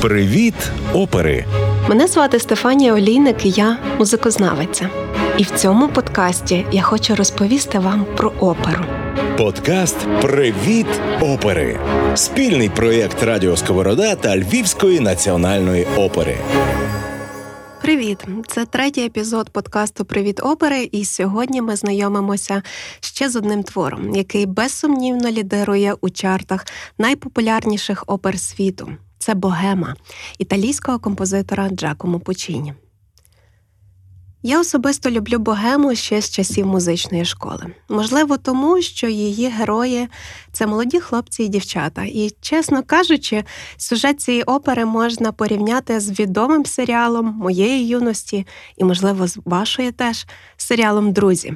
Привіт, опери! Мене звати Стефанія Олійник, і я музикознавиця. І в цьому подкасті я хочу розповісти вам про оперу. Подкаст Привіт, опери! Спільний проєкт Радіо Сковорода та Львівської національної опери. Привіт! Це третій епізод подкасту Привіт опери. І сьогодні ми знайомимося ще з одним твором, який безсумнівно лідирує у чартах найпопулярніших опер світу. Це Богема італійського композитора Джакомо Пучіні. Я особисто люблю богему ще з часів музичної школи. Можливо, тому що її герої це молоді хлопці і дівчата. І, чесно кажучи, сюжет цієї опери можна порівняти з відомим серіалом моєї юності і, можливо, з вашої теж серіалом Друзі.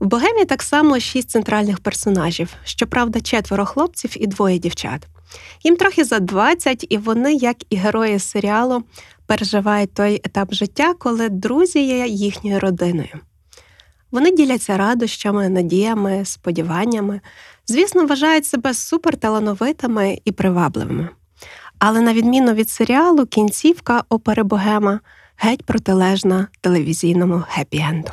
В богемі так само шість центральних персонажів, щоправда, четверо хлопців і двоє дівчат. Їм трохи за 20, і вони, як і герої серіалу, переживають той етап життя, коли друзі є їхньою родиною. Вони діляться радощами, надіями, сподіваннями, звісно, вважають себе суперталановитими і привабливими. Але на відміну від серіалу, кінцівка опери Богема геть протилежна телевізійному хеппі-енду.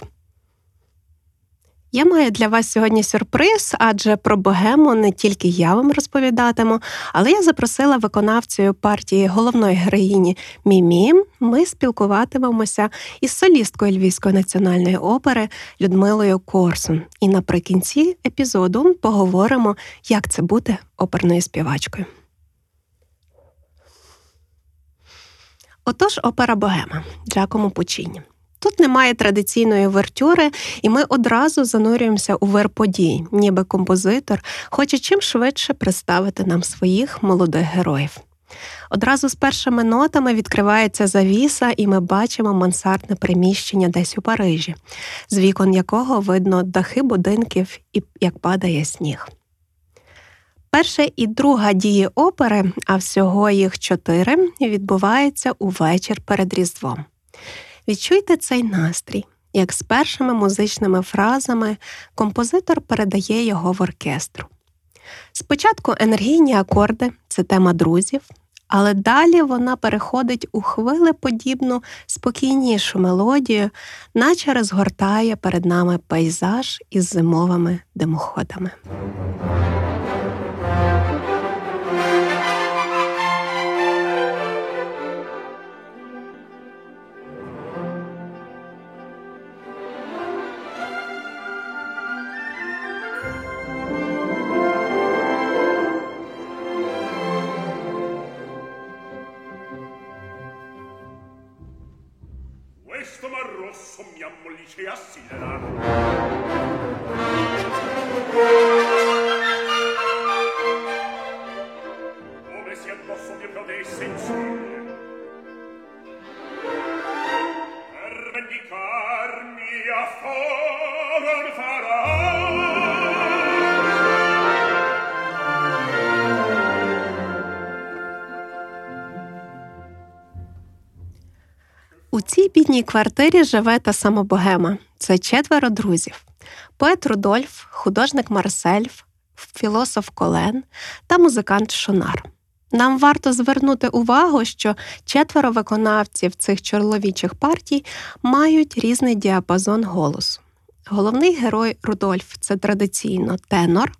Я маю для вас сьогодні сюрприз, адже про богему не тільки я вам розповідатиму, але я запросила виконавцію партії головної героїні Мімі. Ми спілкуватимемося із солісткою Львівської національної опери Людмилою Корсун. І наприкінці епізоду поговоримо, як це бути оперною співачкою. Отож, опера Богема Джакомо Пучіні. Тут немає традиційної вертюри, і ми одразу занурюємося у вир подій, ніби композитор хоче чим швидше представити нам своїх молодих героїв. Одразу з першими нотами відкривається завіса, і ми бачимо мансардне приміщення десь у Парижі, з вікон якого видно дахи будинків і як падає сніг. Перша і друга дії опери, а всього їх чотири, відбуваються увечір перед Різдвом. Відчуйте цей настрій, як з першими музичними фразами композитор передає його в оркестру. Спочатку енергійні акорди це тема друзів, але далі вона переходить у хвилеподібну, спокійнішу мелодію, наче розгортає перед нами пейзаж із зимовими димоходами. presto ma rosso mi ammollisce a siderar цій бідній квартирі живе та сама богема. Це четверо друзів: поет Рудольф, художник Марсельф, філософ Колен та музикант Шонар. Нам варто звернути увагу, що четверо виконавців цих чоловічих партій мають різний діапазон голосу. Головний герой Рудольф це традиційно тенор,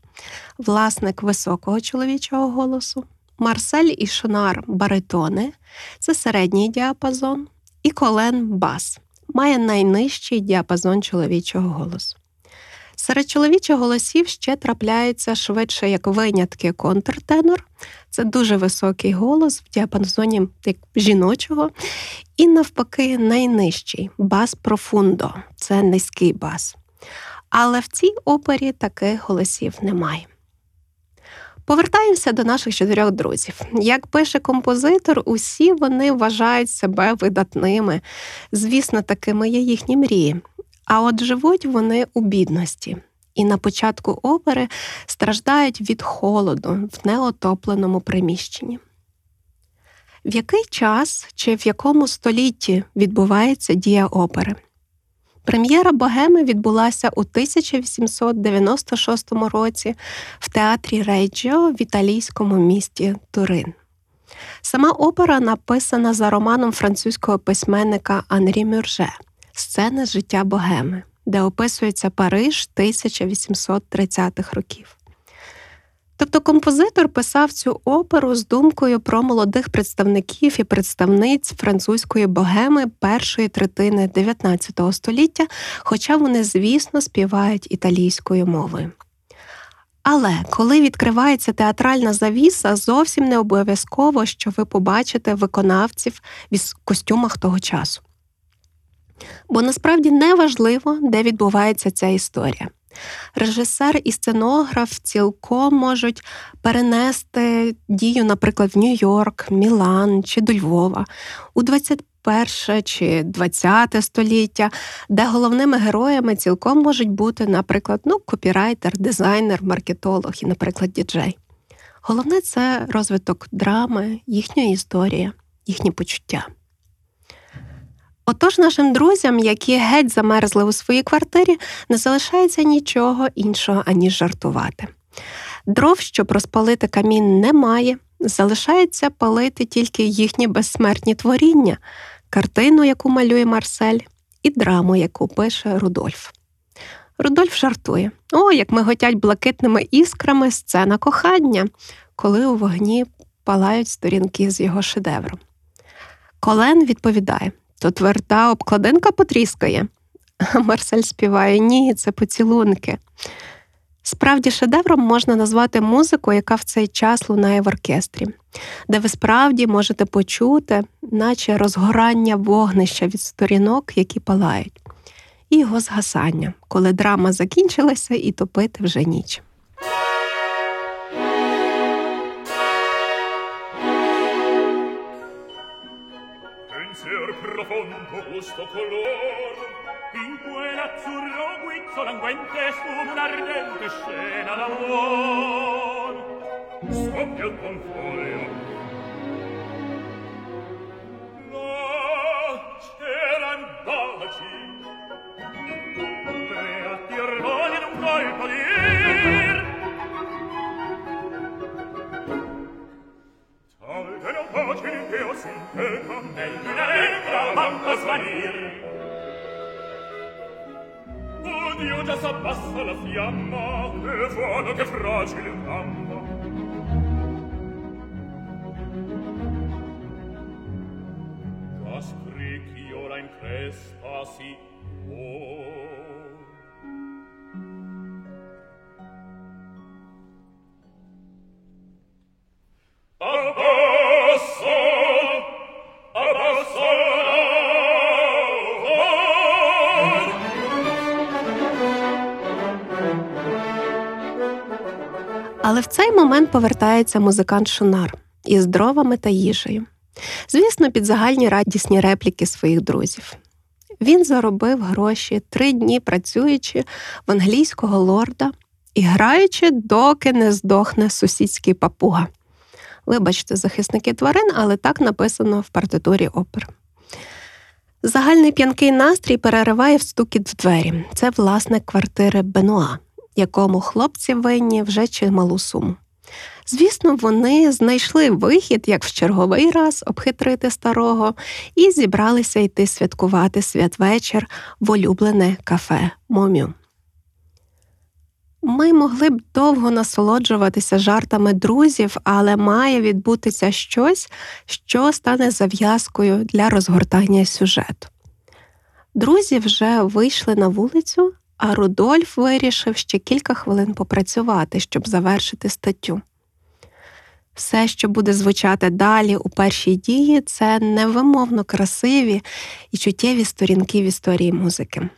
власник високого чоловічого голосу. Марсель і Шонар баритони це середній діапазон і колен бас має найнижчий діапазон чоловічого голосу. Серед чоловічих голосів ще трапляється швидше як винятки контртенор, це дуже високий голос в діапазоні як жіночого, і навпаки, найнижчий бас профундо це низький бас. Але в цій опері таких голосів немає. Повертаємося до наших чотирьох друзів. Як пише композитор, усі вони вважають себе видатними. Звісно, такими є їхні мрії. А от живуть вони у бідності. І на початку опери страждають від холоду в неотопленому приміщенні. В який час чи в якому столітті відбувається дія опери? Прем'єра Богеми відбулася у 1896 році в театрі Рейджіо в італійському місті Турин. Сама опера написана за романом французького письменника Анрі Мюрже Сцена життя богеми, де описується Париж 1830-х років. Тобто композитор писав цю оперу з думкою про молодих представників і представниць французької богеми першої третини 19 століття, хоча вони, звісно, співають італійською мовою. Але коли відкривається театральна завіса, зовсім не обов'язково, що ви побачите виконавців в костюмах того часу. Бо насправді не важливо, де відбувається ця історія. Режисер і сценограф цілком можуть перенести дію, наприклад, в Нью-Йорк, Мілан чи до Львова у 21 чи 20 століття, де головними героями цілком можуть бути, наприклад, ну, копірайтер, дизайнер, маркетолог і, наприклад, діджей. Головне це розвиток драми, їхньої історії, їхні почуття. Отож, нашим друзям, які геть замерзли у своїй квартирі, не залишається нічого іншого, аніж жартувати. Дров, щоб розпалити камін, немає, залишається палити тільки їхні безсмертні творіння, картину, яку малює Марсель, і драму, яку пише Рудольф. Рудольф жартує: о, як миготять блакитними іскрами сцена кохання, коли у вогні палають сторінки з його шедевром. Колен відповідає: то тверда обкладинка потріскає. А Марсель співає ні, це поцілунки. Справді, шедевром можна назвати музику, яка в цей час лунає в оркестрі, де ви справді можете почути, наче розгорання вогнища від сторінок, які палають, і його згасання, коли драма закінчилася і топити вже ніч. gusto color. In quell'azzurro guizzo languente sfuma un'ardente scena d'amor. Scoppia il confoglio no c'eran baci tre attironi in un colpo di Odio già s'abbassa la fiamma, e vuono che fragile ramma. Già sprichi ora in cresta si, oh, момент повертається музикант Шунар із дровами та їжею. Звісно, під загальні радісні репліки своїх друзів. Він заробив гроші три дні працюючи в англійського лорда і граючи, доки не здохне сусідський папуга. Вибачте, захисники тварин, але так написано в партитурі опер. Загальний п'янкий настрій перериває в стукіт в двері. Це власник квартири Бенуа, якому хлопці винні вже чималу суму. Звісно, вони знайшли вихід, як в черговий раз обхитрити старого, і зібралися йти святкувати святвечір в улюблене кафе Момю. Ми могли б довго насолоджуватися жартами друзів, але має відбутися щось, що стане зав'язкою для розгортання сюжету. Друзі вже вийшли на вулицю, а Рудольф вирішив ще кілька хвилин попрацювати, щоб завершити статтю. Все, що буде звучати далі у першій дії, це невимовно красиві і чуттєві сторінки в історії музики.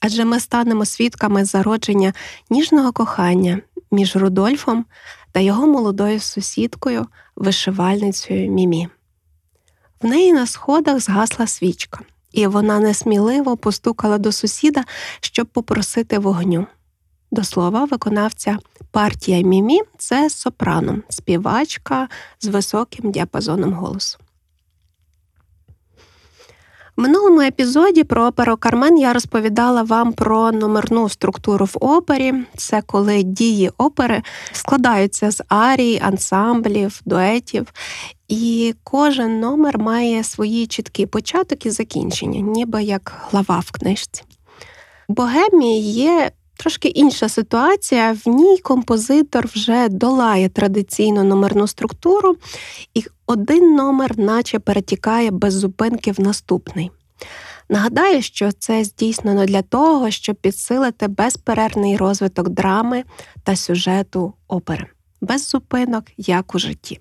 Адже ми станемо свідками зародження ніжного кохання між Рудольфом та його молодою сусідкою, вишивальницею Мімі. В неї на сходах згасла свічка, і вона несміливо постукала до сусіда, щоб попросити вогню. До слова, виконавця партія Мімі це сопрано, співачка з високим діапазоном голосу. В минулому епізоді про оперу Кармен я розповідала вам про номерну структуру в опері. Це коли дії опери складаються з арій, ансамблів, дуетів. І кожен номер має свої чіткі початок і закінчення, ніби як глава в книжці. В Богемії є трошки інша ситуація. В ній композитор вже долає традиційну номерну структуру, і один номер, наче перетікає без зупинки в наступний. Нагадаю, що це здійснено для того, щоб підсилити безперервний розвиток драми та сюжету опери, без зупинок, як у житті.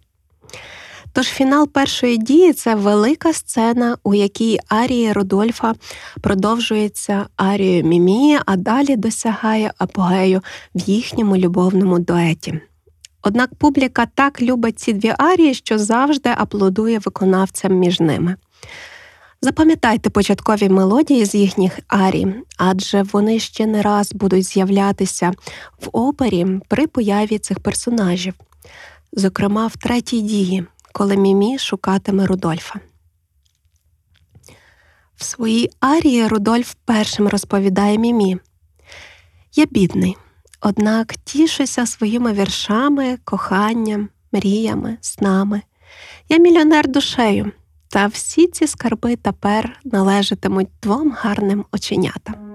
Тож фінал першої дії це велика сцена, у якій арія Рудольфа продовжується арією Мімії, а далі досягає апогею в їхньому любовному дуеті. Однак публіка так любить ці дві арії, що завжди аплодує виконавцям між ними. Запам'ятайте початкові мелодії з їхніх арій, адже вони ще не раз будуть з'являтися в опері при появі цих персонажів, зокрема в третій дії, коли Мімі шукатиме Рудольфа. В своїй арії Рудольф першим розповідає Мімі Я бідний, однак тішуся своїми віршами, коханням, мріями, снами. Я мільйонер душею, та всі ці скарби тепер належатимуть двом гарним оченятам.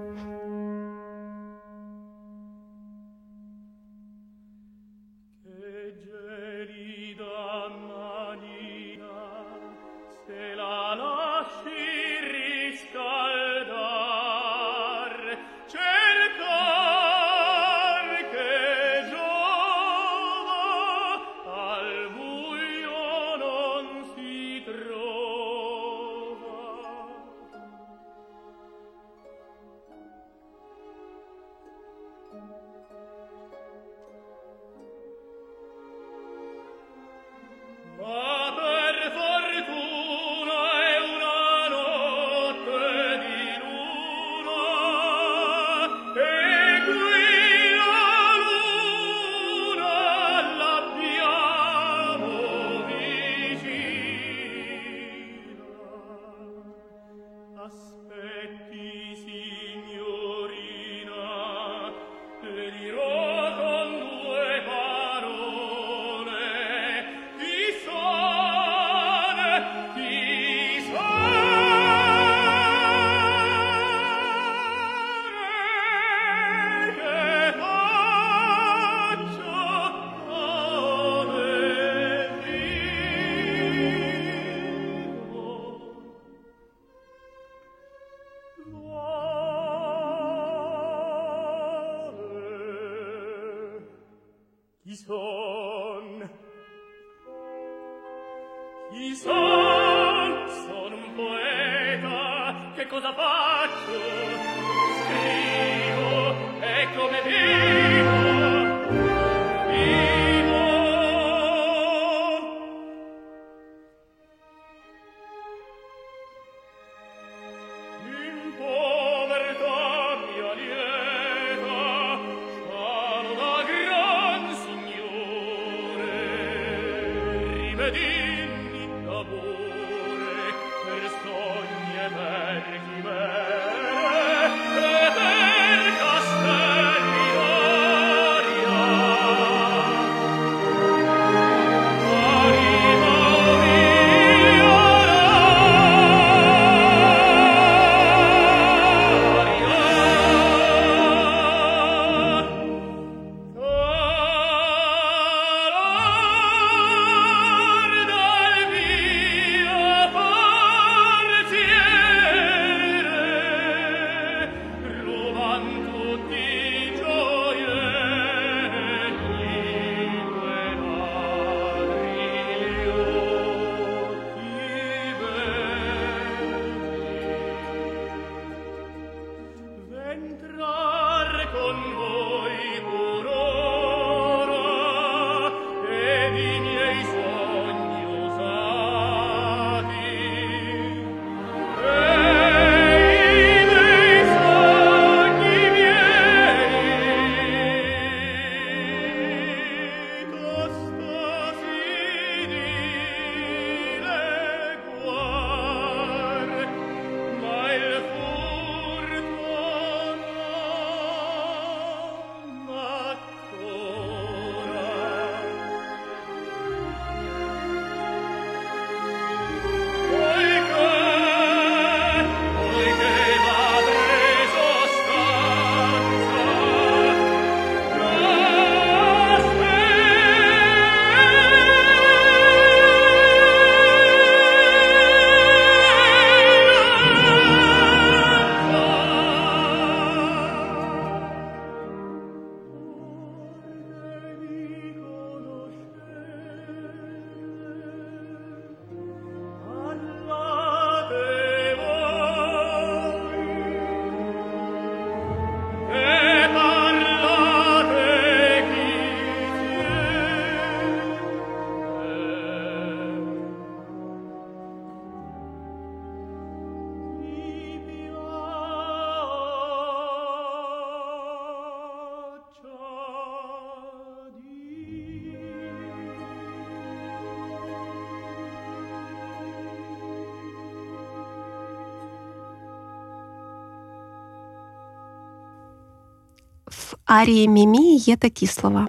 Арії Мімі є такі слова: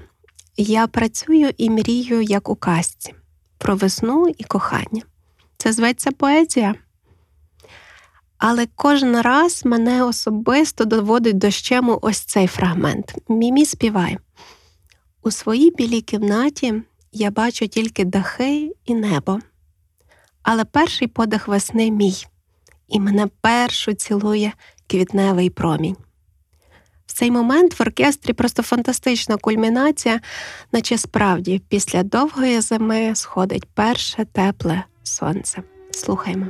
Я працюю і мрію, як у казці, про весну і кохання. Це зветься поезія. Але кожен раз мене особисто доводить до щему ось цей фрагмент. Мімі співає. У своїй білій кімнаті я бачу тільки дахи і небо. Але перший подих весни мій, і мене першу цілує квітневий промінь. В цей момент в оркестрі просто фантастична кульмінація, наче справді після довгої зими сходить перше тепле сонце. Слухаймо.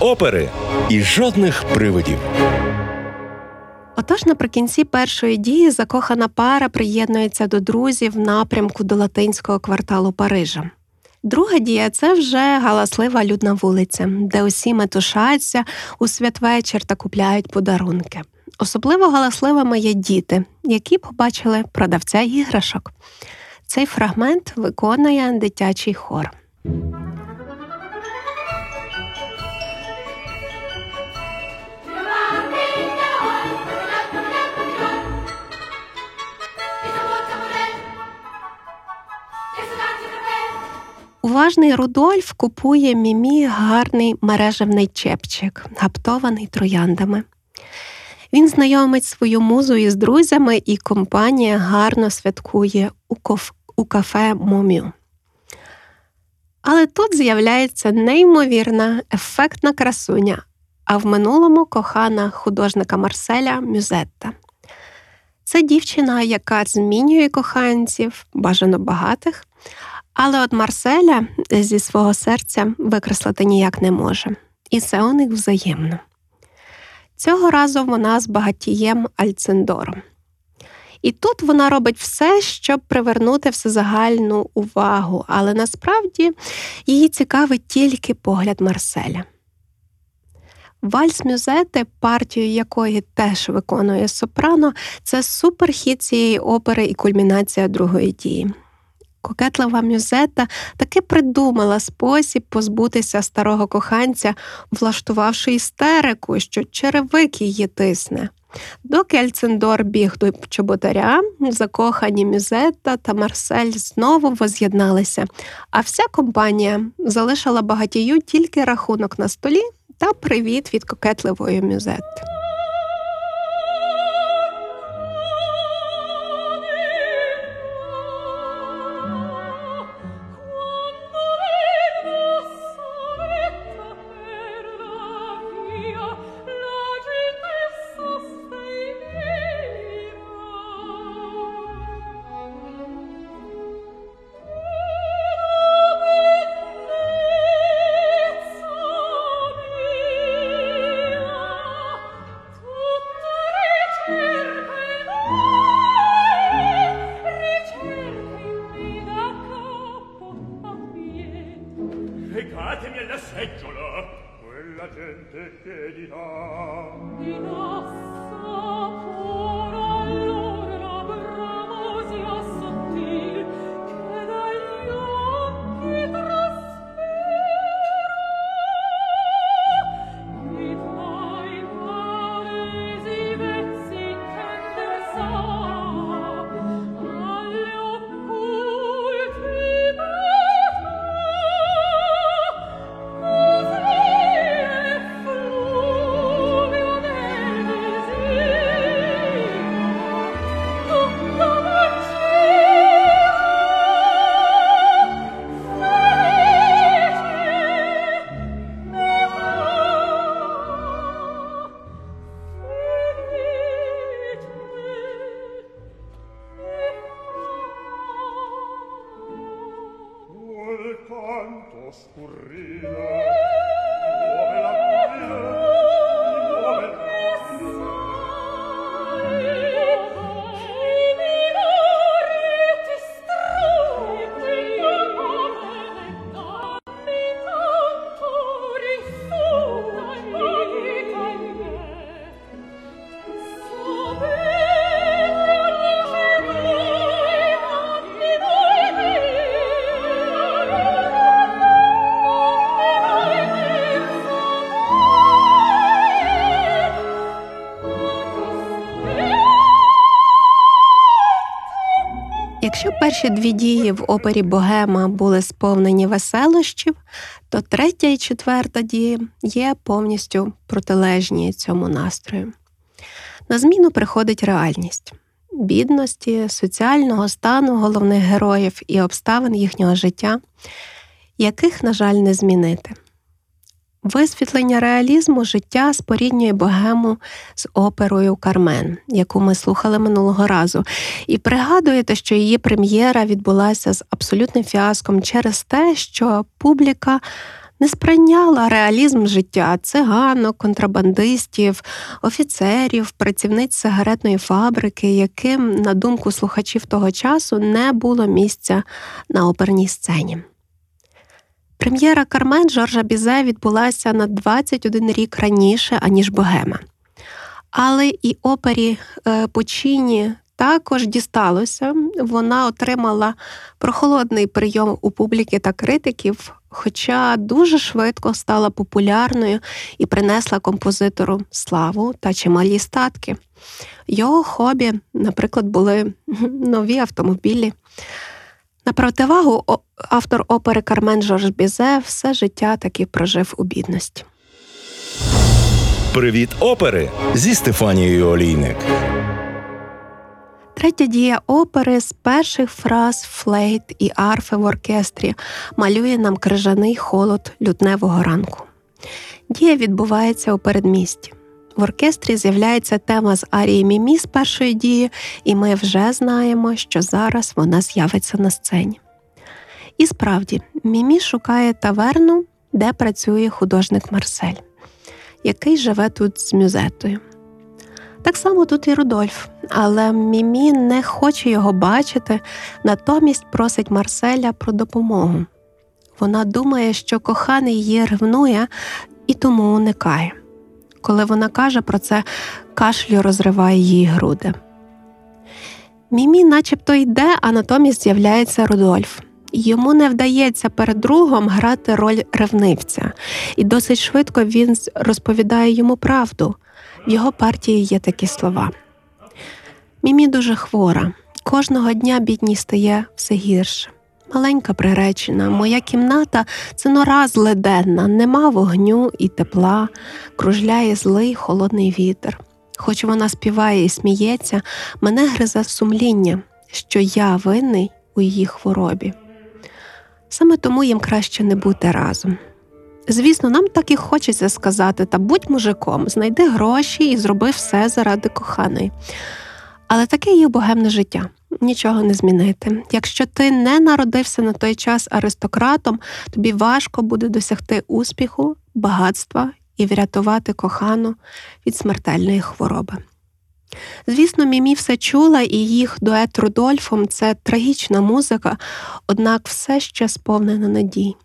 Опери і жодних привидів. Отож, наприкінці першої дії закохана пара приєднується до друзів в напрямку до латинського кварталу Парижа. Друга дія це вже галаслива людна вулиця, де усі метушаться у святвечір та купляють подарунки. Особливо галасливими є діти, які побачили продавця іграшок. Цей фрагмент виконує дитячий хор. Уважний Рудольф купує мімі гарний мережевний чепчик, гаптований трояндами. Він знайомить свою музу із друзями, і компанія гарно святкує у, коф... у кафе Момю. Але тут з'являється неймовірна, ефектна красуня, а в минулому кохана художника Марселя Мюзетта. Це дівчина, яка змінює коханців, бажано багатих, але от Марселя зі свого серця викреслити ніяк не може, і це у них взаємно. Цього разу вона з багатієм Альцендором. І тут вона робить все, щоб привернути всезагальну увагу, але насправді її цікавить тільки погляд Марселя. Вальс Мюзети, партію якої теж виконує сопрано, це суперхіт цієї опери і кульмінація другої дії. Кокетлива мюзета таки придумала спосіб позбутися старого коханця, влаштувавши істерику, що черевик її тисне. Доки Ельцендор біг до чоботаря, закохані Мюзетта та Марсель знову воз'єдналися, а вся компанія залишила багатію тільки рахунок на столі та привіт від кокетливої Мюзетти. Якщо перші дві дії в опері Богема були сповнені веселощів, то третя і четверта дії є повністю протилежні цьому настрою. На зміну приходить реальність бідності, соціального стану головних героїв і обставин їхнього життя, яких, на жаль, не змінити. Висвітлення реалізму життя споріднює богему з оперою Кармен, яку ми слухали минулого разу, і пригадуєте, що її прем'єра відбулася з абсолютним фіаском через те, що публіка не сприйняла реалізм життя циганок, контрабандистів, офіцерів, працівниць сигаретної фабрики, яким, на думку слухачів того часу, не було місця на оперній сцені. Прем'єра Кармен Жоржа Бізе відбулася на 21 рік раніше, аніж Богема. Але і опері е, Пучіні також дісталося. Вона отримала прохолодний прийом у публіки та критиків, хоча дуже швидко стала популярною і принесла композитору славу та чималі статки. Його хобі, наприклад, були нові автомобілі. На противагу автор опери Кармен Жорж Бізе все життя таки прожив у бідності. Привіт опери зі Стефанією Олійник. Третя дія опери з перших фраз флейт і арфи в оркестрі малює нам крижаний холод лютневого ранку. Дія відбувається у передмісті. В оркестрі з'являється тема з арії Мімі з першої дії, і ми вже знаємо, що зараз вона з'явиться на сцені. І справді, Мімі шукає таверну, де працює художник Марсель, який живе тут з мюзетою. Так само тут і Рудольф, але Мімі не хоче його бачити, натомість просить Марселя про допомогу. Вона думає, що коханий її ревнує і тому уникає. Коли вона каже про це, кашлю розриває її груди. Мімі начебто йде, а натомість з'являється Рудольф. Йому не вдається перед другом грати роль ревнивця, і досить швидко він розповідає йому правду. В його партії є такі слова. Мімі дуже хвора. Кожного дня бідній стає все гірше. Маленька приречена, моя кімната це нора зледенна, нема вогню і тепла, кружляє злий холодний вітер. Хоч вона співає і сміється, мене гризе сумління, що я винний у її хворобі. Саме тому їм краще не бути разом. Звісно, нам так і хочеться сказати та будь мужиком, знайди гроші і зроби все заради коханої. Але таке їх богемне життя. Нічого не змінити. Якщо ти не народився на той час аристократом, тобі важко буде досягти успіху, багатства і врятувати кохану від смертельної хвороби. Звісно, Мімі все чула, і їх дует Рудольфом це трагічна музика, однак все ще сповнена надій.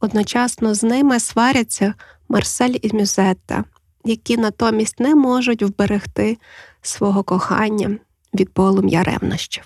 Одночасно з ними сваряться Марсель і Мюзетта, які натомість не можуть вберегти свого кохання від полум'я ревнощів.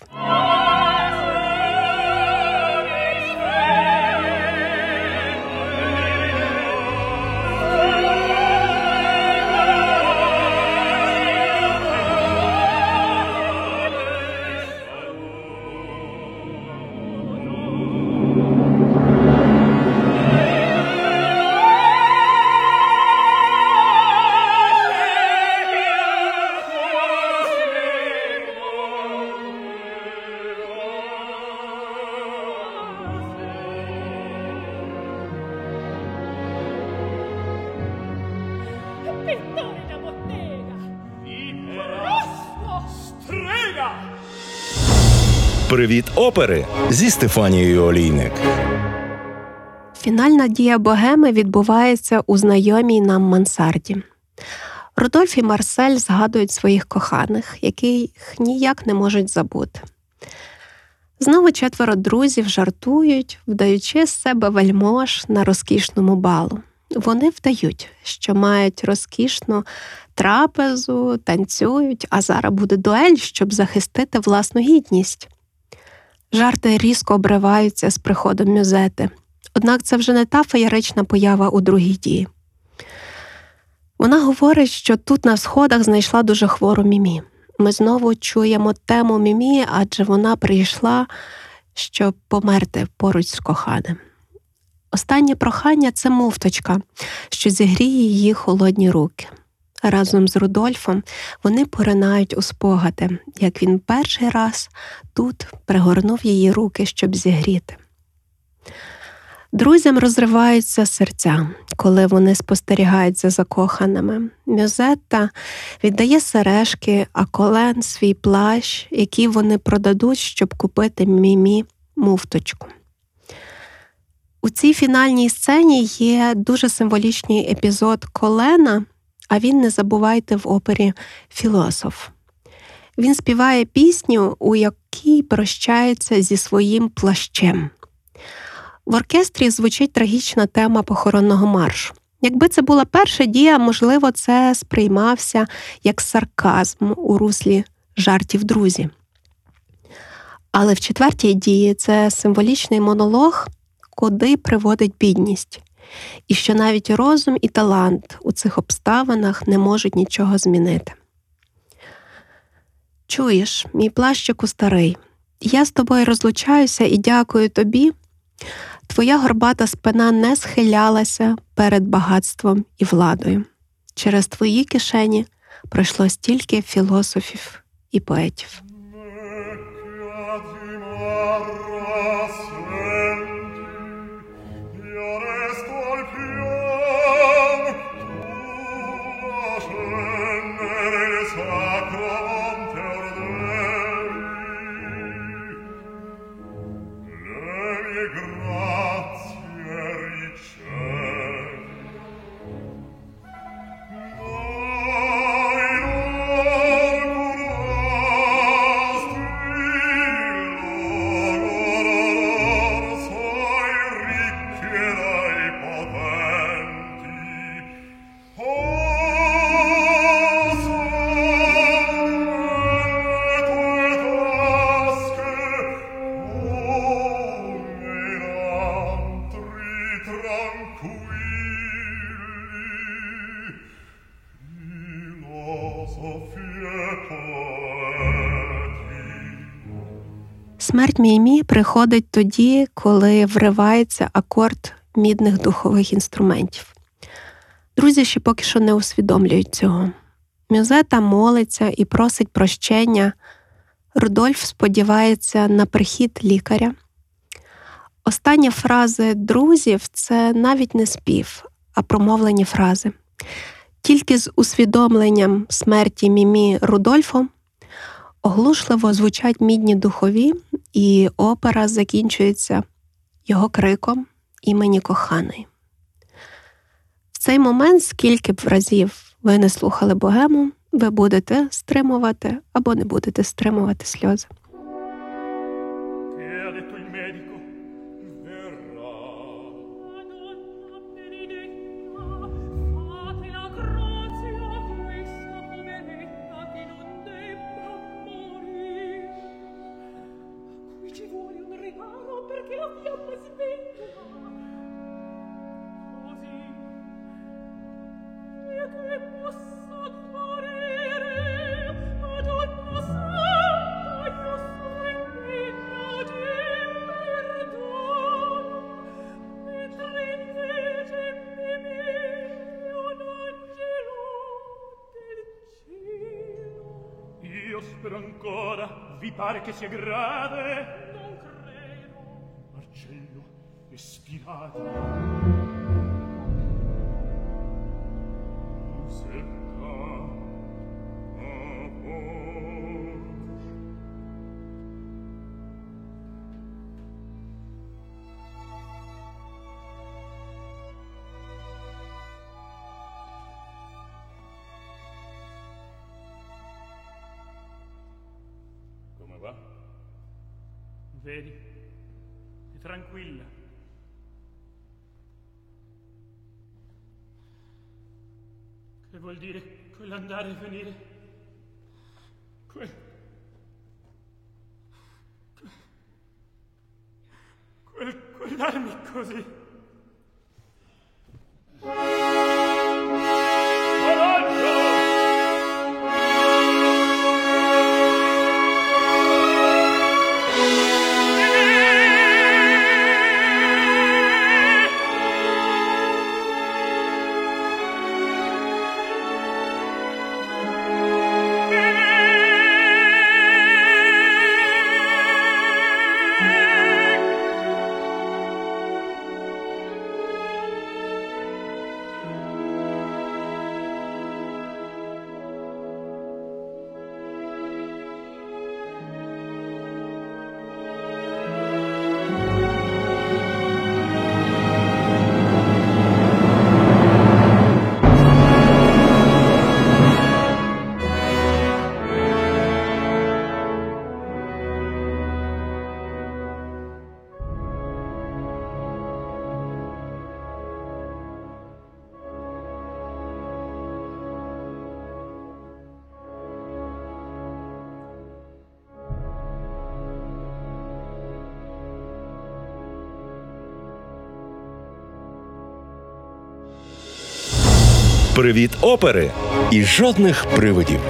Привіт опери зі Стефанією Олійник. Фінальна дія богеми відбувається у знайомій нам мансарді. Рудольф і Марсель згадують своїх коханих, яких ніяк не можуть забути. Знову четверо друзів жартують, вдаючи з себе вельмож на розкішному балу. Вони вдають, що мають розкішну трапезу, танцюють, а зараз буде дуель, щоб захистити власну гідність. Жарти різко обриваються з приходом мюзети. Однак це вже не та феєрична поява у другій дії. Вона говорить, що тут на сходах знайшла дуже хвору мімі. Ми знову чуємо тему мімі, адже вона прийшла, щоб померти поруч з коханим. Останнє прохання це муфточка, що зігріє її холодні руки. Разом з Рудольфом вони поринають у спогади, як він перший раз тут пригорнув її руки, щоб зігріти. Друзям розриваються серця, коли вони спостерігають за закоханими. Мюзетта віддає сережки, а колен свій плащ, який вони продадуть, щоб купити мімі муфточку. У цій фінальній сцені є дуже символічний епізод колена, а він не забувайте в опері Філософ. Він співає пісню, у якій прощається зі своїм плащем. В оркестрі звучить трагічна тема похоронного маршу. Якби це була перша дія, можливо, це сприймався як сарказм у руслі жартів друзі. Але в четвертій дії це символічний монолог, куди приводить бідність, і що навіть розум і талант у цих обставинах не можуть нічого змінити. Чуєш, мій плащику старий, я з тобою розлучаюся і дякую тобі. Твоя горбата спина не схилялася перед багатством і владою. Через твої кишені пройшло стільки філософів і поетів. Приходить тоді, коли вривається акорд мідних духових інструментів. Друзі ще поки що не усвідомлюють цього. Мюзета молиться і просить прощення. Рудольф сподівається на прихід лікаря. Остання фрази друзів це навіть не спів, а промовлені фрази. Тільки з усвідомленням смерті Мімі Рудольфом оглушливо звучать мідні духові, і опера закінчується його криком імені коханий. В цей момент, скільки б разів ви не слухали богему, ви будете стримувати або не будете стримувати сльози. granate vedi? È tranquilla. Che vuol dire quell'andare e venire? Quel quel quell'armi così Привіт опери і жодних привидів.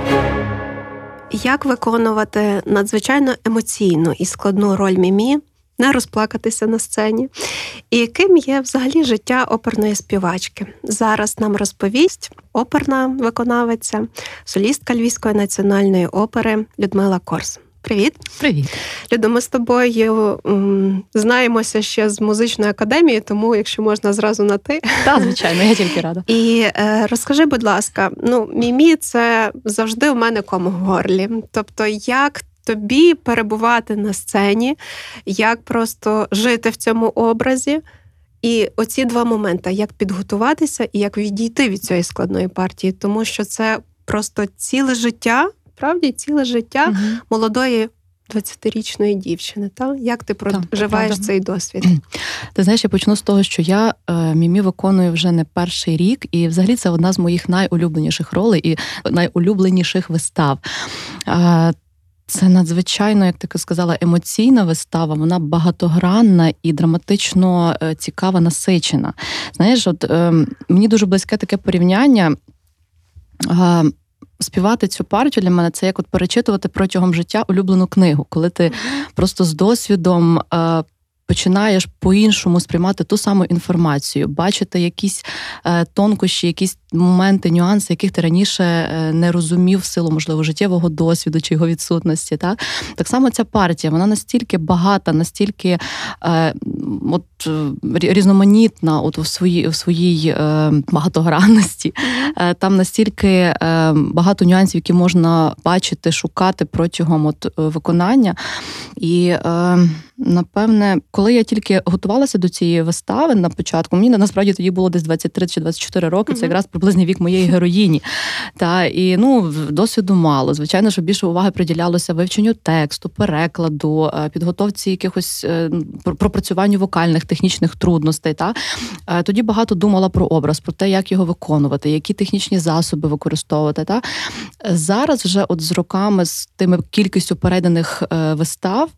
Як виконувати надзвичайно емоційну і складну роль Мімі, не розплакатися на сцені, і яким є взагалі життя оперної співачки? Зараз нам розповість оперна виконавиця, солістка Львівської національної опери Людмила Корс. Привіт, Привіт. Людо, ми з тобою м, знаємося ще з музичної академії, тому якщо можна зразу на ти. Так, звичайно, я тільки рада. І е, розкажи, будь ласка, ну мімі це завжди у мене ком в горлі. Тобто, як тобі перебувати на сцені, як просто жити в цьому образі? І оці два моменти: як підготуватися і як відійти від цієї складної партії, тому що це просто ціле життя, правді, ціле життя Мгм. молодої 20-річної дівчини. Та? Як ти проживаєш цей досвід? Ти знаєш, я почну з того, що я е, мімі виконую вже не перший рік, і взагалі це одна з моїх найулюбленіших ролей і найулюбленіших вистав. Е, це надзвичайно, як ти сказала, емоційна вистава. Вона багатогранна і драматично е, цікава, насичена. Знаєш, от е, мені дуже близьке таке порівняння. Е, співати цю партію для мене це як от перечитувати протягом життя улюблену книгу, коли ти просто з досвідом. Е, починаєш по-іншому сприймати ту саму інформацію, бачити якісь е, тонкощі, якісь моменти, нюанси, яких ти раніше е, не розумів в силу, можливо, життєвого досвіду чи його відсутності. Так так само ця партія, вона настільки багата, настільки е, от, е, різноманітна от, в своїй в своїй е, багатогранності. Е, там настільки е, багато нюансів, які можна бачити, шукати протягом от, виконання. І напевне, коли я тільки готувалася до цієї вистави на початку, мені насправді тоді було десь 23 чи 24 роки. Це якраз приблизний вік моєї героїні. Та і ну досвіду мало. Звичайно, що більше уваги приділялося вивченню тексту, перекладу, е, підготовці якихось е, пропрацюванню вокальних технічних трудностей. Та е, тоді багато думала про образ, про те, як його виконувати, які технічні засоби використовувати. Та зараз вже, от з роками, з тими кількістю перейдених вистав.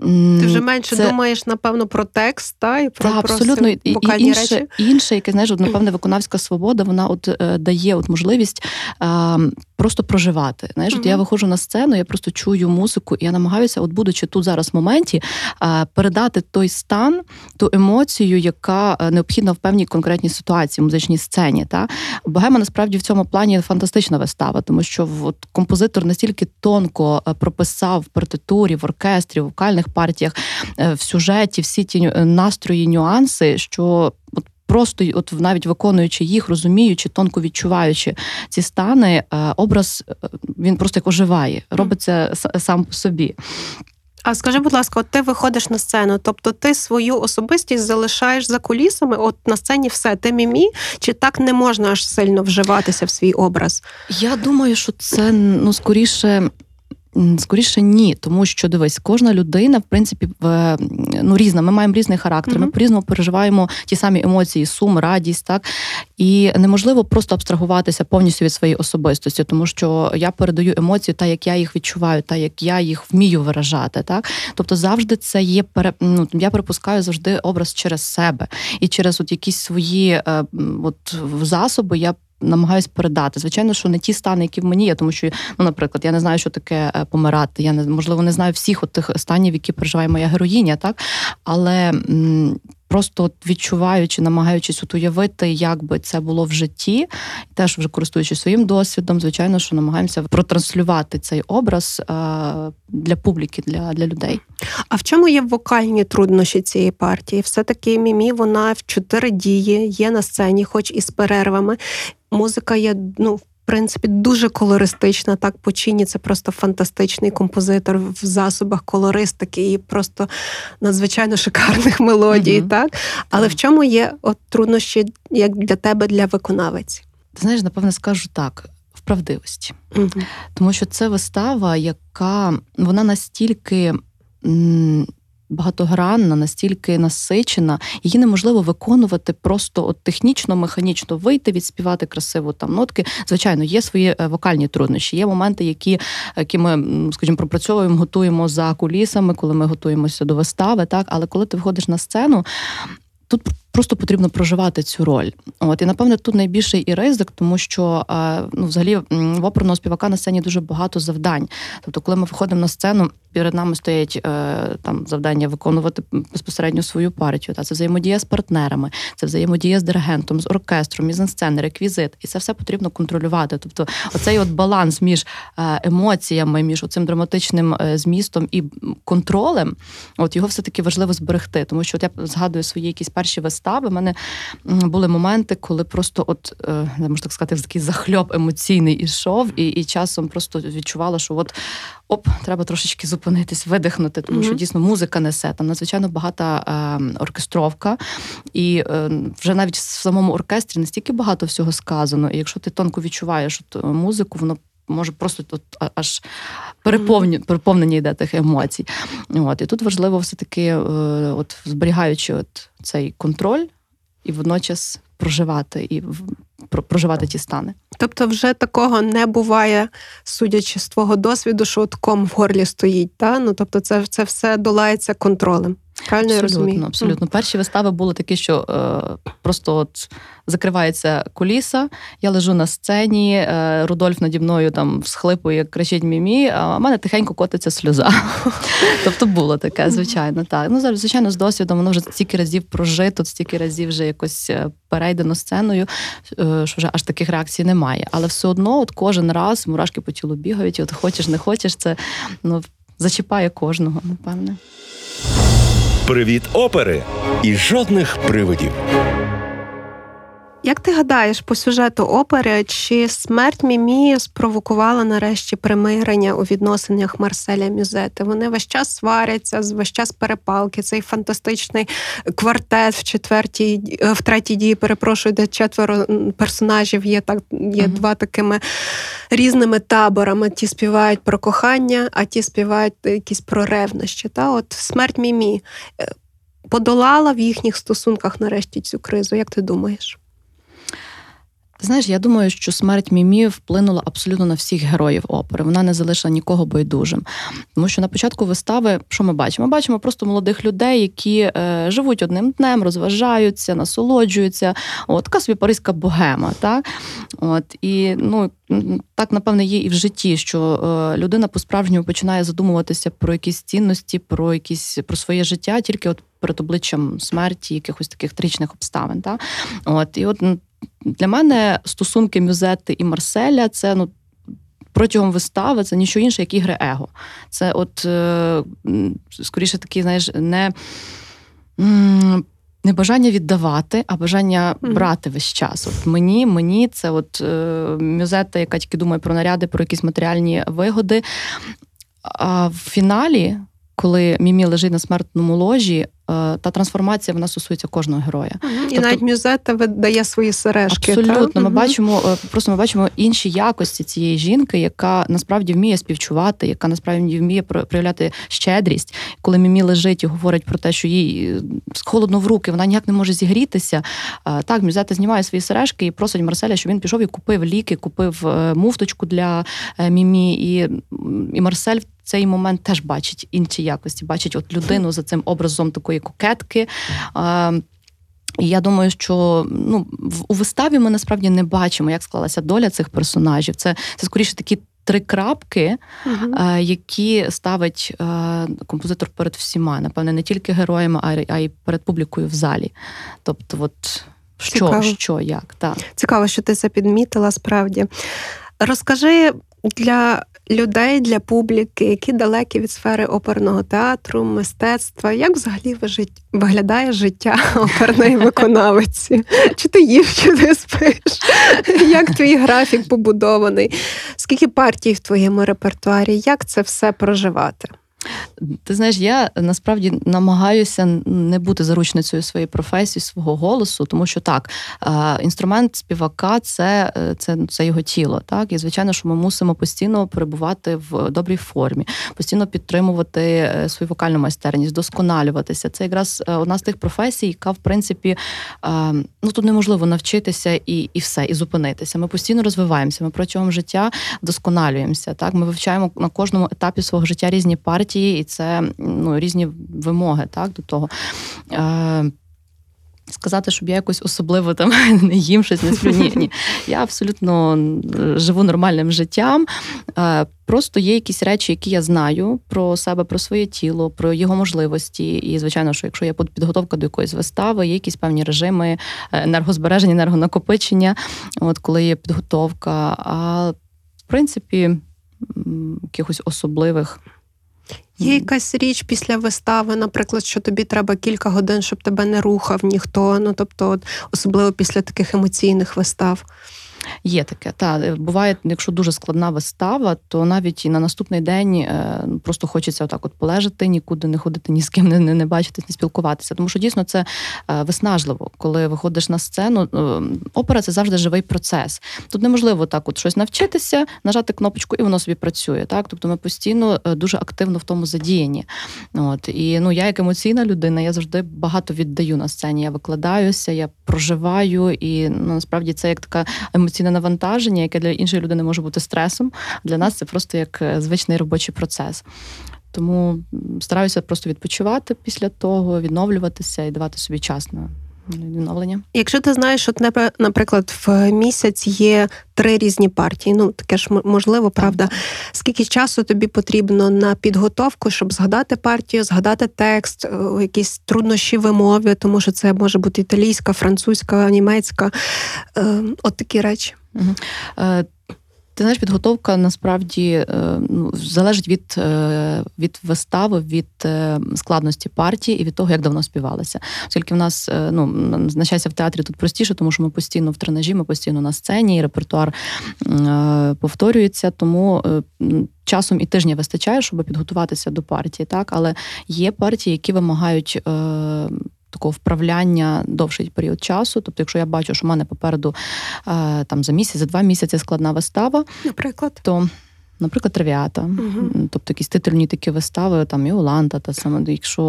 Ти вже менше це... думаєш, напевно, про текст та і про та, абсолютно і, вокальні інше, речі? інше, яке знаєш, напевне, виконавська свобода, вона от е, дає от можливість е, просто проживати. Знаєш, от я виходжу на сцену, я просто чую музику, і я намагаюся, от будучи тут зараз в моменті, е, передати той стан, ту емоцію, яка е, необхідна в певній конкретній ситуації, в музичній сцені. Та Богема насправді в цьому плані фантастична вистава, тому що от, композитор настільки тонко е, прописав в партитурі, в оркестрі, в вокальних музикальних партіях, е, в сюжеті, всі ті е, настрої, нюанси, що от. Просто от навіть виконуючи їх, розуміючи, тонко відчуваючи ці стани, е, образ він просто як оживає, робиться сам по собі. А скажи, будь ласка, от ти виходиш на сцену, тобто ти свою особистість залишаєш за кулісами, от на сцені все, ти мімі, чи так не можна аж сильно вживатися в свій образ? Я думаю, що це ну скоріше Скоріше ні, тому що дивись, кожна людина, в принципі, в ну різна. Ми маємо різний характер. Mm-hmm. Ми по різному переживаємо ті самі емоції, сум, радість, так і неможливо просто абстрагуватися повністю від своєї особистості, тому що я передаю емоції, та як я їх відчуваю, та як я їх вмію виражати. Так, тобто завжди це є пере... ну, я припускаю завжди образ через себе і через от якісь свої е, от засоби я намагаюсь передати. Звичайно, що не ті стани, які в мені є, тому що, ну, наприклад, я не знаю, що таке е, помирати. Я не можливо не знаю всіх от тих станів, які переживає моя героїня, так але. М- Просто відчуваючи, намагаючись от уявити, як би це було в житті, теж вже користуючись своїм досвідом, звичайно, що намагаємося протранслювати цей образ е, для публіки, для для людей. А в чому є вокальні труднощі цієї партії? Все таки мімі вона в чотири дії, є на сцені, хоч і з перервами музика є, ну, принципі, дуже колористична. Так, Почині це просто фантастичний композитор в засобах колористики і просто надзвичайно шикарних мелодій. Mm-hmm. так? Але в чому є от труднощі як для тебе, для виконавець? Ти знаєш, напевне, скажу так. В правдивості, mm тому що це вистава, яка вона настільки багатогранна, настільки насичена, її неможливо виконувати просто от технічно, механічно вийти, відспівати красиво там нотки. Звичайно, є свої е, вокальні труднощі. Є моменти, які які ми, скажімо, пропрацьовуємо, готуємо за кулісами, коли ми готуємося до вистави. Так, але коли ти виходиш на сцену, тут просто потрібно проживати цю роль. От і напевне тут найбільший і ризик, тому що ну, взагалі в оперного співака на сцені дуже багато завдань. Тобто, коли ми виходимо на сцену, перед нами стоять е, там завдання виконувати безпосередньо свою партію. Та це взаємодія з партнерами, це взаємодія з диригентом, з оркестром, мізансцени, реквізит, і це все потрібно контролювати. Тобто, оцей от баланс між е, емоціями, між оцим драматичним е, змістом і контролем, от його все таки важливо зберегти, тому що от я згадую свої якісь перші вистави, вистави. У мене були моменти, коли просто, от не можу так сказати, такий захльоп емоційний ішов, і і часом просто відчувала, що от оп, треба трошечки зупинитись, видихнути, тому mm-hmm. що дійсно музика несе. Там надзвичайно багата е, оркестровка, і е, вже навіть в самому оркестрі настільки багато всього сказано. І якщо ти тонко відчуваєш от, музику, воно. Може, просто тут аж переповнення переповнення йде тих емоцій. От І тут важливо все-таки, от зберігаючи от цей контроль і водночас проживати і проживати ті стани. Тобто, вже такого не буває, судячи з твого досвіду, що от ком в горлі стоїть. Та? Ну, Тобто, це це все долається контролем. Правильно я розумію? Абсолютно, абсолютно. Перші вистави були такі, що е, просто от закривається куліса, я лежу на сцені, е, Рудольф наді мною там всхлипує, кричить мімі, а в мене тихенько котиться сльоза. тобто було таке, звичайно, так. Ну, зараз, звичайно, з досвідом воно вже стільки разів прожито, стільки разів вже якось е, перейдено сценою, е, що вже аж таких реакцій немає. Але все одно, от кожен раз мурашки по тілу бігають, і от хочеш, не хочеш, це ну, зачіпає кожного, напевне. Привіт, опери! І жодних привидів. Як ти гадаєш по сюжету опери, чи смерть Мімі спровокувала нарешті примирення у відносинах Марселя Мюзети? Вони весь час сваряться, весь час перепалки. Цей фантастичний квартет в четвертій е, в третій дії, перепрошую, де четверо персонажів є так, є Мгм. два такими різними таборами. Ті співають про кохання, а ті співають якісь про ревнощі. Та от смерть Мімі е, подолала в їхніх стосунках нарешті цю кризу. Як ти думаєш? Знаєш, я думаю, що смерть Мімі вплинула абсолютно на всіх героїв опери. Вона не залишила нікого байдужим. Тому що на початку вистави, що ми бачимо? Ми бачимо просто молодих людей, які е, живуть одним днем, розважаються, насолоджуються. От така собі паризька богема. Так? От, і ну, так, напевне, є і в житті, що е, людина по-справжньому починає задумуватися про якісь цінності, про якісь про своє життя, тільки от перед обличчям смерті, якихось таких трічних обставин. Так? От, і от для мене стосунки Мюзетти і Марселя це ну. Протягом вистави це нічого інше, як ігри его. Це, от е, скоріше такі, знаєш, не, не бажання віддавати, а бажання брати весь час. От мені, мені це от е, Мюзетта, яка тільки думає про наряди, про якісь матеріальні вигоди. А в фіналі, коли Мімі лежить на смертному ложі, та трансформація вона стосується кожного героя. І Тобто- навіть Мюзета видає свої сережки. Абсолютно, та? ми Мгм. бачимо е, просто ми бачимо інші якості цієї жінки, яка насправді вміє співчувати, яка насправді вміє про- проявляти щедрість. Коли Мімі лежить і говорить про те, що їй е, холодно в руки, вона ніяк не може зігрітися. е, Так, Мюзета знімає свої сережки і просить Марселя, щоб він пішов і купив ліки, купив е, муфточку для е, Мімі. І, і Марсель цей момент теж бачить інші якості, бачить от людину за цим образом такої кокетки. Е, і я думаю, що ну, в- у виставі ми насправді не бачимо, як склалася доля цих персонажів. Це, це скоріше такі три крапки, е, які ставить е, композитор перед всіма, напевне, не тільки героями, а й перед публікою в залі. Тобто, от що, Цікаво. що, як, так. Цікаво, що ти це підмітила справді. Розкажи для людей, для публіки, які далекі від сфери оперного театру, мистецтва, як взагалі виглядає життя оперної виконавиці? Чи ти їв, чи ти спиш? Як твій графік побудований? Скільки партій в твоєму репертуарі? Як це все проживати? Ти знаєш, я насправді намагаюся не бути заручницею своєї професії, свого голосу, тому що так, е, інструмент співака це, е, це, це його тіло. Так, і звичайно, що ми мусимо постійно перебувати в добрій формі, постійно підтримувати е, свою вокальну майстерність, вдосконалюватися. Це якраз одна з тих професій, яка в принципі ну тут неможливо навчитися і, і все, і зупинитися. Ми постійно розвиваємося. Ми протягом життя вдосконалюємося. Так, ми вивчаємо на кожному етапі свого життя різні партії, і це ну, різні вимоги так, до того. Е, Сказати, щоб я якось особливо там не їм щось, не сплю. Ні, ні. Я абсолютно живу нормальним життям. Е, Просто є якісь речі, які я знаю про себе, про своє тіло, про його можливості. І, звичайно, що якщо є підготовка до якоїсь вистави, є якісь певні режими е, енергозбереження, енергонакопичення, от коли є підготовка. А в принципі, якихось особливих. Є якась річ після вистави, наприклад, що тобі треба кілька годин, щоб тебе не рухав ніхто. Ну тобто, особливо після таких емоційних вистав. Є таке. Та буває, якщо дуже складна вистава, то навіть і на наступний день е, просто хочеться отак от полежати, нікуди не ходити, ні з ким не, не, не бачитись, не спілкуватися. Тому що дійсно це е, виснажливо, коли виходиш на сцену. Е, Опера це завжди живий процес. Тут неможливо так, от щось навчитися, нажати кнопочку, і воно собі працює. Так, тобто ми постійно е, дуже активно в тому задіяні. От і ну я як емоційна людина, я завжди багато віддаю на сцені. Я викладаюся, я проживаю, і ну насправді це як така емоційне навантаження, яке для іншої людини може бути стресом. Для нас це просто як е, звичний робочий процес. Тому стараюся просто відпочивати після того, відновлюватися і давати собі час на відновлення. Якщо ти знаєш, от наприклад, в місяць є три різні партії, ну таке ж можливо, правда. Скільки часу тобі потрібно на підготовку, щоб згадати партію, згадати текст, е, якісь труднощі вимови, тому що це може бути італійська, французька, німецька, е, от такі речі. Ти знаєш, підготовка насправді е, ну, залежить від, е, від вистави, від е, складності партії і від того, як давно співалися. Оскільки в нас ну, на щастя в театрі тут простіше, тому що ми постійно в тренажі, ми постійно на сцені, і репертуар повторюється, тому часом і тижня вистачає, щоб підготуватися до партії. Так? Але є партії, які вимагають. Такого вправляння довший період часу. Тобто, якщо я бачу, що в мене попереду е, там за місяць, за два місяці складна вистава, Наприклад, то, наприклад, травіата, Мгм. тобто якісь титульні такі вистави, там Іоланта, та саме, якщо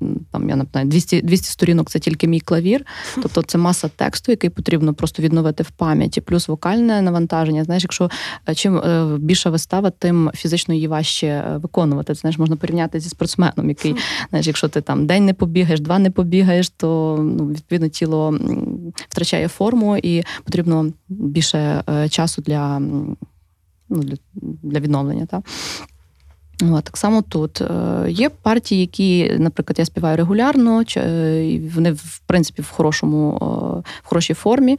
е, там я напевно 200, 200 сторінок це тільки мій клавір, тобто це маса тексту, який потрібно просто відновити в пам'яті, плюс вокальне навантаження. Знаєш, якщо е, чим е, більша вистава, тим фізично її важче виконувати. Це знаєш, можна порівняти зі спортсменом, який знаєш, якщо ти там день не побігаєш, два не побігаєш, то ну, відповідно тіло втрачає форму і потрібно більше часу для, ну, для, для відновлення. Так? От, так само тут Е, є партії, які, наприклад, я співаю регулярно, е, вони в принципі в хорошому е, в хорошій формі.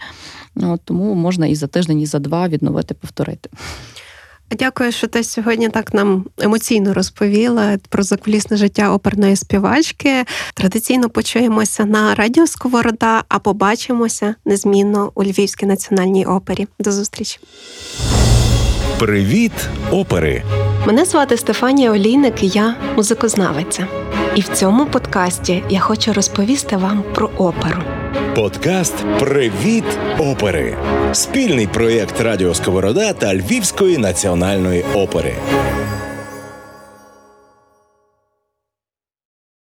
От, тому можна і за тиждень, і за два відновити, повторити. Дякую, що ти сьогодні так нам емоційно розповіла про закулісне життя оперної співачки. Традиційно почуємося на радіо Сковорода, а побачимося незмінно у Львівській національній опері. До зустрічі. Привіт, опери! Мене звати Стефанія Олійник, і я музикознавиця. І в цьому подкасті я хочу розповісти вам про оперу. Подкаст Привіт, опери! Спільний проєкт Радіо Сковорода та Львівської національної опери.